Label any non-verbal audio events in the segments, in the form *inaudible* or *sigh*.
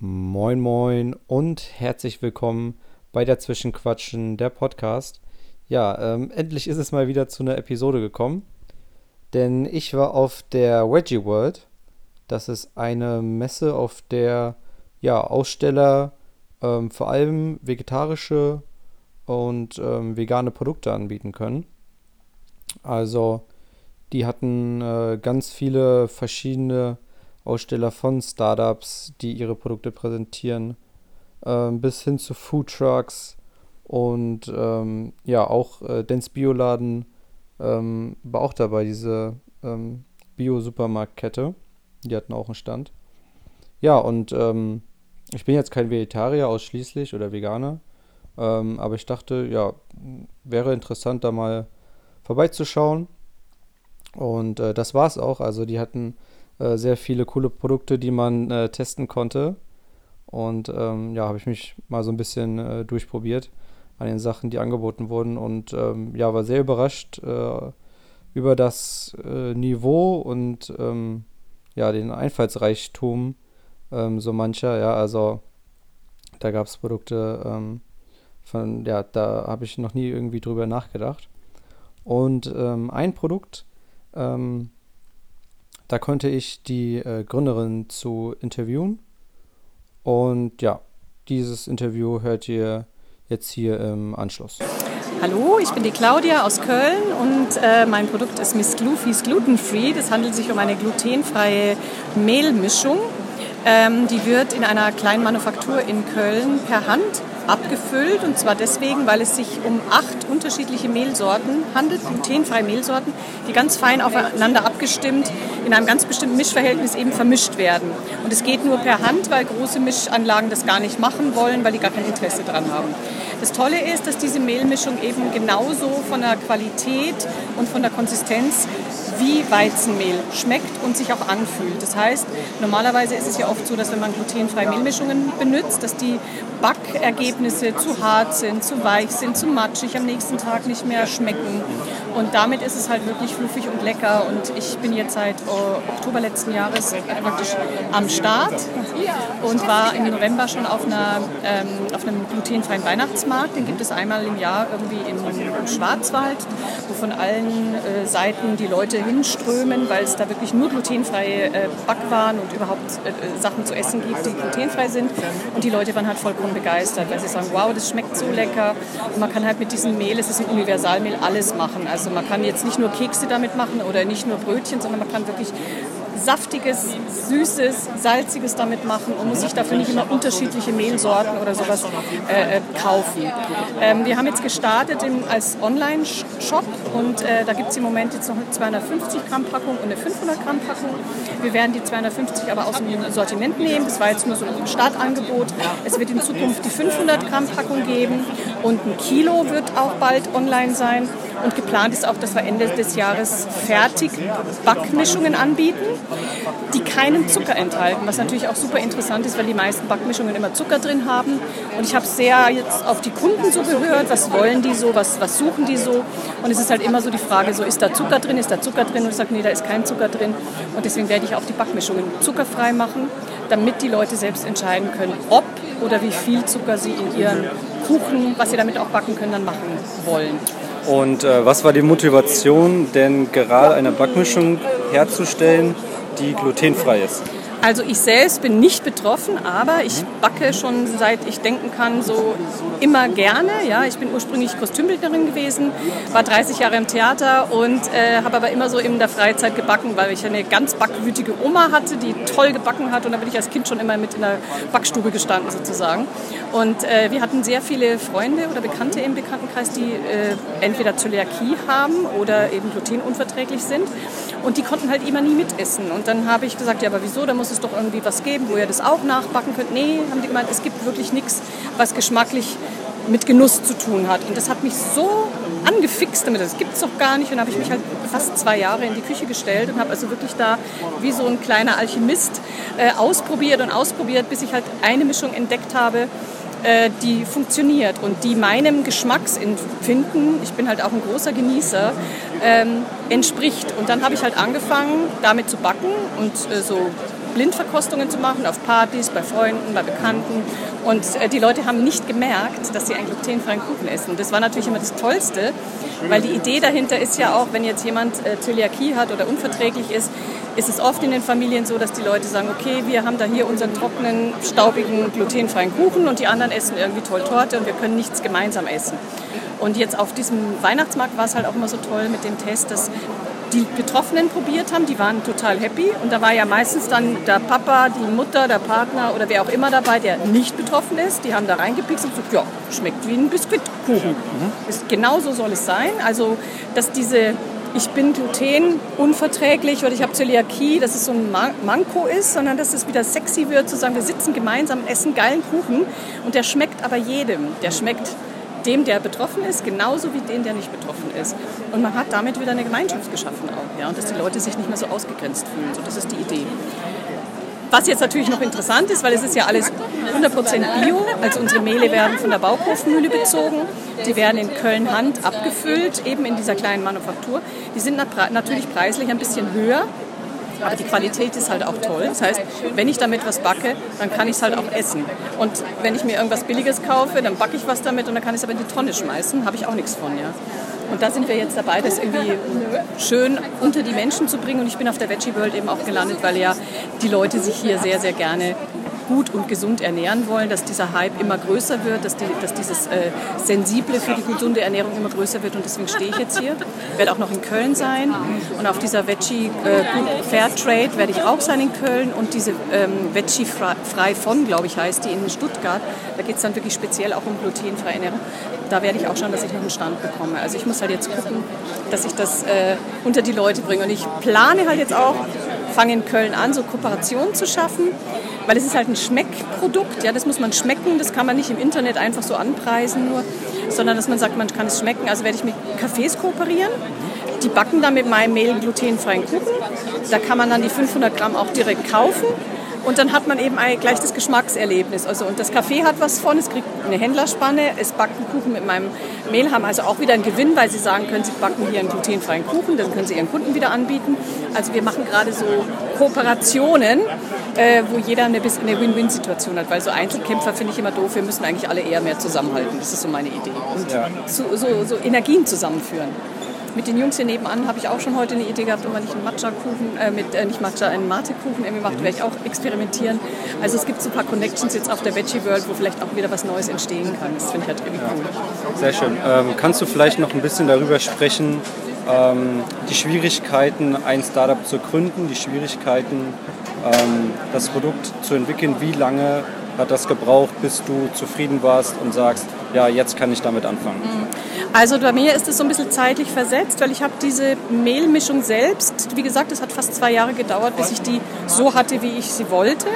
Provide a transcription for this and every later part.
Moin moin und herzlich willkommen bei der Zwischenquatschen, der Podcast. Ja, ähm, endlich ist es mal wieder zu einer Episode gekommen, denn ich war auf der Veggie World. Das ist eine Messe, auf der ja, Aussteller ähm, vor allem vegetarische und ähm, vegane Produkte anbieten können. Also die hatten äh, ganz viele verschiedene Aussteller von Startups, die ihre Produkte präsentieren, ähm, bis hin zu Food Trucks und ähm, ja, auch äh, Dance Bioladen ähm, war auch dabei, diese ähm, Bio-Supermarktkette. Die hatten auch einen Stand. Ja, und ähm, ich bin jetzt kein Vegetarier ausschließlich oder Veganer, ähm, aber ich dachte, ja, wäre interessant, da mal vorbeizuschauen. Und äh, das war es auch. Also die hatten äh, sehr viele coole Produkte, die man äh, testen konnte. Und ähm, ja, habe ich mich mal so ein bisschen äh, durchprobiert an den Sachen, die angeboten wurden. Und ähm, ja, war sehr überrascht äh, über das äh, Niveau und ähm, ja, den Einfallsreichtum ähm, so mancher. Ja, also da gab es Produkte ähm, von, ja, da habe ich noch nie irgendwie drüber nachgedacht. Und ähm, ein Produkt, ähm, da konnte ich die äh, Gründerin zu interviewen. Und ja, dieses Interview hört ihr jetzt hier im Anschluss. Hallo, ich bin die Claudia aus Köln und äh, mein Produkt ist Miss Gloofy's Gluten Free. Das handelt sich um eine glutenfreie Mehlmischung. Ähm, die wird in einer kleinen Manufaktur in Köln per Hand abgefüllt und zwar deswegen, weil es sich um acht unterschiedliche Mehlsorten handelt, glutenfreie Mehlsorten, die ganz fein aufeinander abgestimmt in einem ganz bestimmten Mischverhältnis eben vermischt werden. Und es geht nur per Hand, weil große Mischanlagen das gar nicht machen wollen, weil die gar kein Interesse daran haben. Das Tolle ist, dass diese Mehlmischung eben genauso von der Qualität und von der Konsistenz wie Weizenmehl schmeckt und sich auch anfühlt. Das heißt, normalerweise ist es ja oft so, dass wenn man glutenfreie Mehlmischungen benutzt, dass die Backergebnisse zu hart sind, zu weich sind, zu matschig, am nächsten Tag nicht mehr schmecken. Und damit ist es halt wirklich fluffig und lecker. Und ich bin jetzt seit äh, Oktober letzten Jahres praktisch am Start und war im November schon auf, einer, ähm, auf einem glutenfreien Weihnachtsmarkt. Den gibt es einmal im Jahr irgendwie im Schwarzwald, wo von allen äh, Seiten die Leute hinströmen, weil es da wirklich nur glutenfreie äh, Backwaren und überhaupt äh, Sachen zu essen gibt, die glutenfrei sind. Und die Leute waren halt vollkommen begeistert, weil sie sagen, wow, das schmeckt so lecker. Und man kann halt mit diesem Mehl, es ist ein Universalmehl, alles machen. Also man kann jetzt nicht nur Kekse damit machen oder nicht nur Brötchen, sondern man kann wirklich saftiges, süßes, salziges damit machen und muss sich dafür nicht immer unterschiedliche Mehlsorten oder sowas äh, äh kaufen. Ähm, wir haben jetzt gestartet im, als Online-Shop und äh, da gibt es im Moment jetzt noch eine 250 Gramm Packung und eine 500 Gramm Packung. Wir werden die 250 aber aus dem Sortiment nehmen. Das war jetzt nur so ein Startangebot. Es wird in Zukunft die 500 Gramm Packung geben und ein Kilo wird auch bald online sein. Und geplant ist auch, dass wir Ende des Jahres fertig Backmischungen anbieten, die keinen Zucker enthalten, was natürlich auch super interessant ist, weil die meisten Backmischungen immer Zucker drin haben. Und ich habe sehr jetzt auf die Kunden so gehört, was wollen die so, was, was suchen die so. Und es ist halt immer so die Frage, so ist da Zucker drin, ist da Zucker drin? Und ich sage, nee, da ist kein Zucker drin. Und deswegen werde ich auch die Backmischungen zuckerfrei machen, damit die Leute selbst entscheiden können, ob oder wie viel Zucker sie in ihren Kuchen, was sie damit auch backen können, dann machen wollen. Und äh, was war die Motivation, denn gerade eine Backmischung herzustellen, die glutenfrei ist? Also ich selbst bin nicht betroffen, aber ich backe schon seit ich denken kann so immer gerne. Ja, ich bin ursprünglich Kostümbildnerin gewesen, war 30 Jahre im Theater und äh, habe aber immer so in der Freizeit gebacken, weil ich eine ganz backwütige Oma hatte, die toll gebacken hat und da bin ich als Kind schon immer mit in der Backstube gestanden sozusagen. Und äh, wir hatten sehr viele Freunde oder Bekannte im Bekanntenkreis, die äh, entweder Zöliakie haben oder eben glutenunverträglich sind und die konnten halt immer nie mitessen. Und dann habe ich gesagt, ja, aber wieso? Da muss es doch irgendwie was geben, wo ihr das auch nachbacken könnt. Nee, haben die gemeint, es gibt wirklich nichts, was geschmacklich mit Genuss zu tun hat. Und das hat mich so angefixt damit, das gibt es doch gar nicht. Und habe ich mich halt fast zwei Jahre in die Küche gestellt und habe also wirklich da wie so ein kleiner Alchemist äh, ausprobiert und ausprobiert, bis ich halt eine Mischung entdeckt habe, äh, die funktioniert und die meinem Geschmacksempfinden, ich bin halt auch ein großer Genießer, ähm, entspricht. Und dann habe ich halt angefangen, damit zu backen und äh, so Blindverkostungen zu machen, auf Partys, bei Freunden, bei Bekannten. Und äh, die Leute haben nicht gemerkt, dass sie einen glutenfreien Kuchen essen. Das war natürlich immer das Tollste, weil die Idee dahinter ist ja auch, wenn jetzt jemand äh, Zöliakie hat oder unverträglich ist, ist es oft in den Familien so, dass die Leute sagen, okay, wir haben da hier unseren trockenen, staubigen, glutenfreien Kuchen und die anderen essen irgendwie toll Torte und wir können nichts gemeinsam essen. Und jetzt auf diesem Weihnachtsmarkt war es halt auch immer so toll mit dem Test, dass die Betroffenen probiert haben, die waren total happy. Und da war ja meistens dann der Papa, die Mutter, der Partner oder wer auch immer dabei, der nicht betroffen ist. Die haben da reingepickt und gesagt, ja, schmeckt wie ein Biskuitkuchen. Mhm. Ist, genau so soll es sein. Also, dass diese ich bin glutenunverträglich oder ich habe Zöliakie, dass es so ein Manko ist, sondern dass es wieder sexy wird, zu sagen, wir sitzen gemeinsam, essen geilen Kuchen und der schmeckt aber jedem. Der schmeckt dem, der betroffen ist, genauso wie dem, der nicht betroffen ist. Und man hat damit wieder eine Gemeinschaft geschaffen auch, ja, und dass die Leute sich nicht mehr so ausgegrenzt fühlen. So, das ist die Idee. Was jetzt natürlich noch interessant ist, weil es ist ja alles 100% Bio, also unsere Mehle werden von der Bauhofmühle bezogen, die werden in Köln-Hand abgefüllt, eben in dieser kleinen Manufaktur. Die sind natürlich preislich ein bisschen höher, aber die Qualität ist halt auch toll. Das heißt, wenn ich damit was backe, dann kann ich es halt auch essen. Und wenn ich mir irgendwas Billiges kaufe, dann backe ich was damit und dann kann ich es aber in die Tonne schmeißen, habe ich auch nichts von. Ja. Und da sind wir jetzt dabei, das irgendwie schön unter die Menschen zu bringen. Und ich bin auf der Veggie World eben auch gelandet, weil ja die Leute sich hier sehr, sehr gerne gut und gesund ernähren wollen, dass dieser Hype immer größer wird, dass, die, dass dieses äh, Sensible für die gesunde Ernährung immer größer wird und deswegen stehe ich jetzt hier. Werde auch noch in Köln sein und auf dieser Veggie äh, Fair Trade werde ich auch sein in Köln und diese ähm, Veggie Frei von, glaube ich, heißt die in Stuttgart. Da geht es dann wirklich speziell auch um glutenfreie Ernährung. Da werde ich auch schauen, dass ich noch einen Stand bekomme. Also ich muss halt jetzt gucken, dass ich das äh, unter die Leute bringe und ich plane halt jetzt auch, fange in Köln an, so Kooperationen zu schaffen weil es ist halt ein Schmeckprodukt, ja, das muss man schmecken, das kann man nicht im Internet einfach so anpreisen nur, sondern dass man sagt, man kann es schmecken. Also werde ich mit Cafés kooperieren, die backen dann mit meinem Mehl glutenfreien Kuchen, da kann man dann die 500 Gramm auch direkt kaufen und dann hat man eben gleich das Geschmackserlebnis. Also, und das Café hat was von, es kriegt eine Händlerspanne, es backt einen Kuchen mit meinem Mehl, haben also auch wieder einen Gewinn, weil sie sagen können, sie backen hier einen glutenfreien Kuchen, dann können sie ihren Kunden wieder anbieten. Also wir machen gerade so Kooperationen, äh, wo jeder eine, eine Win-Win-Situation hat, weil so Einzelkämpfer finde ich immer doof, wir müssen eigentlich alle eher mehr zusammenhalten. Das ist so meine Idee. Und ja. so, so, so Energien zusammenführen. Mit den Jungs hier nebenan habe ich auch schon heute eine Idee gehabt, ob man nicht einen Matcha-Kuchen, äh, mit, äh, nicht Matcha, einen Mate-Kuchen irgendwie macht, werde ich auch experimentieren. Also es gibt so ein paar Connections jetzt auf der Veggie World, wo vielleicht auch wieder was Neues entstehen kann. Das finde ich halt irgendwie cool. Sehr schön. Ähm, kannst du vielleicht noch ein bisschen darüber sprechen, ähm, die Schwierigkeiten, ein Startup zu gründen, die Schwierigkeiten, ähm, das Produkt zu entwickeln, wie lange hat das gebraucht, bis du zufrieden warst und sagst, ja, jetzt kann ich damit anfangen? Mhm. Also bei mir ist es so ein bisschen zeitlich versetzt, weil ich habe diese Mehlmischung selbst, wie gesagt, es hat fast zwei Jahre gedauert, bis ich die so hatte, wie ich sie wollte.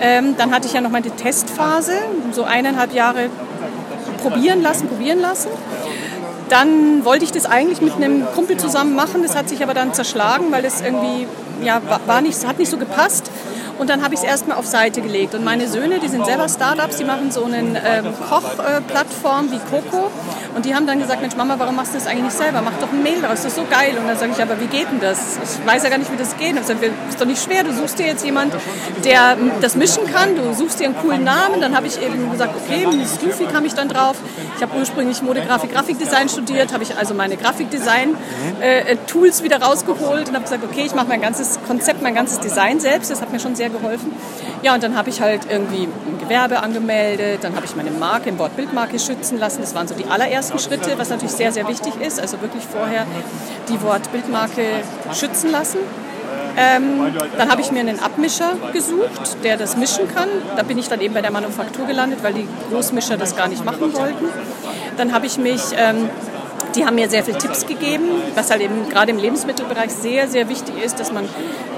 Ähm, dann hatte ich ja noch meine Testphase, so eineinhalb Jahre probieren lassen, probieren lassen. Dann wollte ich das eigentlich mit einem Kumpel zusammen machen, das hat sich aber dann zerschlagen, weil es irgendwie ja, war nicht, hat nicht so gepasst. Und dann habe ich es erstmal auf Seite gelegt. Und meine Söhne, die sind selber Startups, die machen so eine ähm, Kochplattform wie Coco. Und die haben dann gesagt, Mensch Mama, warum machst du das eigentlich nicht selber? Mach doch ein Mail draus, das ist so geil. Und dann sage ich, aber wie geht denn das? Ich weiß ja gar nicht, wie das geht. Und ich sage, ist doch nicht schwer. Du suchst dir jetzt jemand, der das mischen kann. Du suchst dir einen coolen Namen. Dann habe ich eben gesagt, okay, Goofy kam ich dann drauf. Ich habe ursprünglich Modegrafik, Grafikdesign studiert, habe ich also meine Grafikdesign-Tools äh, wieder rausgeholt und habe gesagt, okay, ich mache mein ganzes Konzept, mein ganzes Design selbst. Das hat mir schon sehr geholfen. Ja, und dann habe ich halt irgendwie ein Gewerbe angemeldet, dann habe ich meine Marke, im Wort Bildmarke schützen lassen. Das waren so die allerersten Schritte, was natürlich sehr, sehr wichtig ist. Also wirklich vorher die Wort Bildmarke schützen lassen. Ähm, dann habe ich mir einen Abmischer gesucht, der das mischen kann. Da bin ich dann eben bei der Manufaktur gelandet, weil die Großmischer das gar nicht machen wollten. Dann habe ich mich ähm, die haben mir sehr viele Tipps gegeben, was halt eben gerade im Lebensmittelbereich sehr, sehr wichtig ist, dass man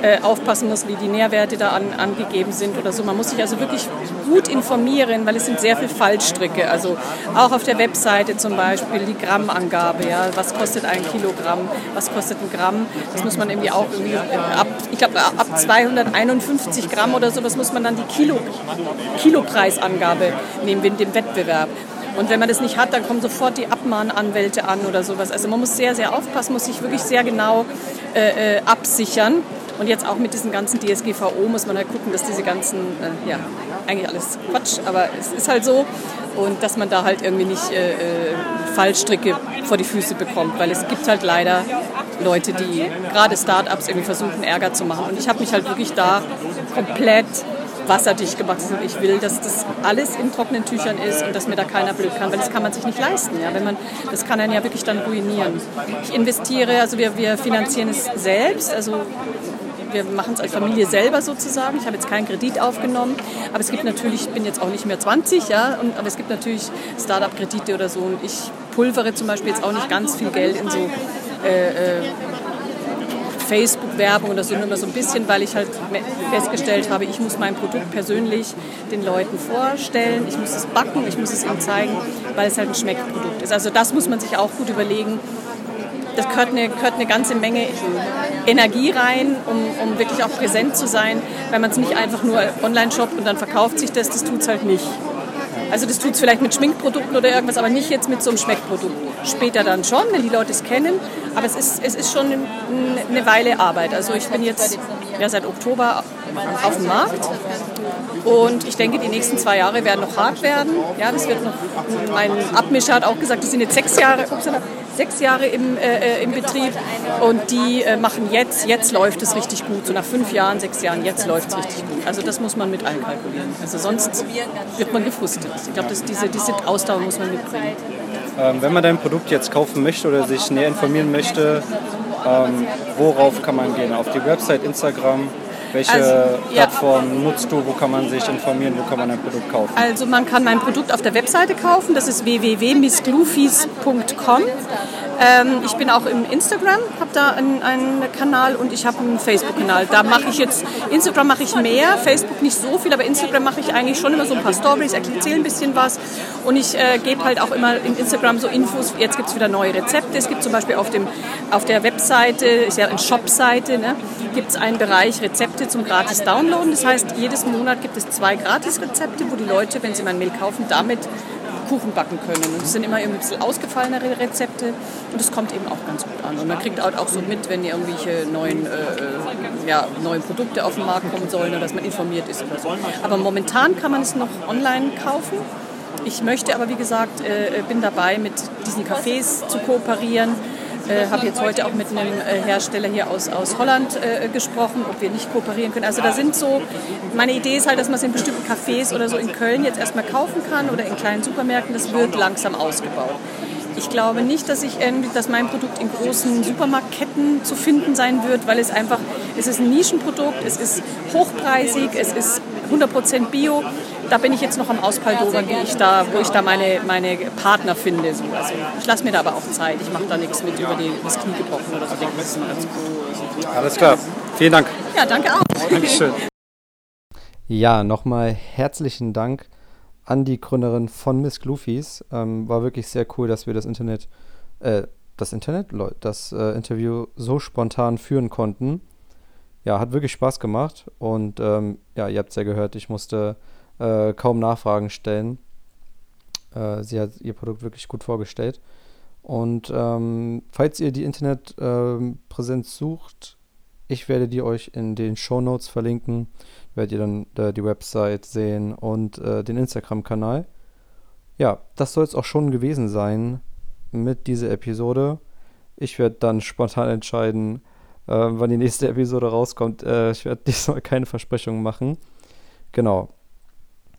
äh, aufpassen muss, wie die Nährwerte da an, angegeben sind oder so. Man muss sich also wirklich gut informieren, weil es sind sehr viele Fallstricke. Also auch auf der Webseite zum Beispiel die Grammangabe, ja, was kostet ein Kilogramm, was kostet ein Gramm. Das muss man irgendwie auch irgendwie ab, ich glaube ab 251 Gramm oder sowas muss man dann die Kilo, Kilopreisangabe nehmen in dem Wettbewerb. Und wenn man das nicht hat, dann kommen sofort die Abmahnanwälte an oder sowas. Also man muss sehr, sehr aufpassen, muss sich wirklich sehr genau äh, äh, absichern. Und jetzt auch mit diesem ganzen DSGVO muss man halt gucken, dass diese ganzen, äh, ja, eigentlich alles Quatsch, aber es ist halt so. Und dass man da halt irgendwie nicht äh, äh, Fallstricke vor die Füße bekommt, weil es gibt halt leider Leute, die gerade Startups irgendwie versuchen, Ärger zu machen. Und ich habe mich halt wirklich da komplett wasserdicht gemacht. Ich will, dass das alles in trockenen Tüchern ist und dass mir da keiner blöd kann, weil das kann man sich nicht leisten. Ja? Wenn man, das kann einen ja wirklich dann ruinieren. Ich investiere, also wir, wir finanzieren es selbst, also wir machen es als Familie selber sozusagen. Ich habe jetzt keinen Kredit aufgenommen, aber es gibt natürlich, ich bin jetzt auch nicht mehr 20, ja, und, aber es gibt natürlich Startup-Kredite oder so und ich pulvere zum Beispiel jetzt auch nicht ganz viel Geld in so äh, äh, Facebook-Werbung oder so nur so ein bisschen, weil ich halt festgestellt habe, ich muss mein Produkt persönlich den Leuten vorstellen, ich muss es backen, ich muss es ihnen zeigen, weil es halt ein Schmeckprodukt ist. Also das muss man sich auch gut überlegen. Das gehört eine, gehört eine ganze Menge Energie rein, um, um wirklich auch präsent zu sein, weil man es nicht einfach nur online shoppt und dann verkauft sich das, das tut es halt nicht. Also das tut es vielleicht mit Schminkprodukten oder irgendwas, aber nicht jetzt mit so einem Schmeckprodukt. Später dann schon, wenn die Leute es kennen. Aber es ist, es ist schon eine Weile Arbeit. Also ich bin jetzt ja, seit Oktober auf dem Markt und ich denke, die nächsten zwei Jahre werden noch hart werden. Ja, das wird noch, mein Abmischer hat auch gesagt, die sind jetzt sechs Jahre, sechs Jahre im, äh, im Betrieb und die äh, machen jetzt, jetzt läuft es richtig gut. So nach fünf Jahren, sechs Jahren, jetzt läuft es richtig gut. Also das muss man mit einkalkulieren. Also sonst wird man gefrustet. Ich glaube, diese, diese Ausdauer muss man mitbringen. Ähm, wenn man dein Produkt jetzt kaufen möchte oder sich näher informieren möchte, ähm, worauf kann man gehen? Auf die Website, Instagram? Welche also, Plattform ja. nutzt du? Wo kann man sich informieren? Wo kann man ein Produkt kaufen? Also man kann mein Produkt auf der Webseite kaufen. Das ist www.missglufis.com. Ähm, ich bin auch im Instagram, habe da einen, einen, Kanal und ich habe einen Facebook-Kanal. Da mache ich jetzt, Instagram mache ich mehr, Facebook nicht so viel, aber Instagram mache ich eigentlich schon immer so ein paar Stories, erzähle ein bisschen was und ich äh, gebe halt auch immer in Instagram so Infos. Jetzt gibt es wieder neue Rezepte. Es gibt zum Beispiel auf, dem, auf der Webseite, ist ja eine Shop-Seite, ne, gibt es einen Bereich Rezepte zum gratis Downloaden. Das heißt, jedes Monat gibt es zwei Gratis-Rezepte, wo die Leute, wenn sie mein Mail kaufen, damit Kuchen backen können. Und es sind immer irgendwie ein bisschen ausgefallenere Rezepte und es kommt eben auch ganz gut an. Und man kriegt auch so mit, wenn irgendwelche neuen, äh, äh, ja, neuen Produkte auf den Markt kommen sollen oder dass man informiert ist oder so. Aber momentan kann man es noch online kaufen. Ich möchte aber, wie gesagt, äh, bin dabei, mit diesen Cafés zu kooperieren äh, habe jetzt heute auch mit einem äh, Hersteller hier aus, aus Holland äh, gesprochen, ob wir nicht kooperieren können. Also da sind so, meine Idee ist halt, dass man es in bestimmten Cafés oder so in Köln jetzt erstmal kaufen kann oder in kleinen Supermärkten. Das wird langsam ausgebaut. Ich glaube nicht, dass, ich, dass mein Produkt in großen Supermarktketten zu finden sein wird, weil es einfach, es ist ein Nischenprodukt, es ist hochpreisig, es ist 100% Bio da bin ich jetzt noch am Auspaldobern, wie ich da, wo ich da meine, meine Partner finde. So. Also ich lasse mir da aber auch Zeit. Ich mache da nichts mit über die, das Knie gebrochen oder so. Alles klar. Vielen Dank. Ja, danke auch. Dankeschön. *laughs* Ja, nochmal herzlichen Dank an die Gründerin von Miss Gloofys. Ähm, war wirklich sehr cool, dass wir das Internet, äh, das Internet, das äh, Interview so spontan führen konnten. Ja, hat wirklich Spaß gemacht und ähm, ja, ihr habt es ja gehört, ich musste äh, kaum Nachfragen stellen. Äh, sie hat ihr Produkt wirklich gut vorgestellt. Und ähm, falls ihr die Internetpräsenz äh, sucht, ich werde die euch in den Show Notes verlinken. Werdet ihr dann äh, die Website sehen und äh, den Instagram-Kanal. Ja, das soll es auch schon gewesen sein mit dieser Episode. Ich werde dann spontan entscheiden, äh, wann die nächste Episode rauskommt. Äh, ich werde diesmal keine Versprechungen machen. Genau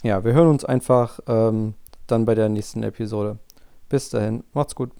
ja, wir hören uns einfach ähm, dann bei der nächsten Episode. Bis dahin, macht's gut.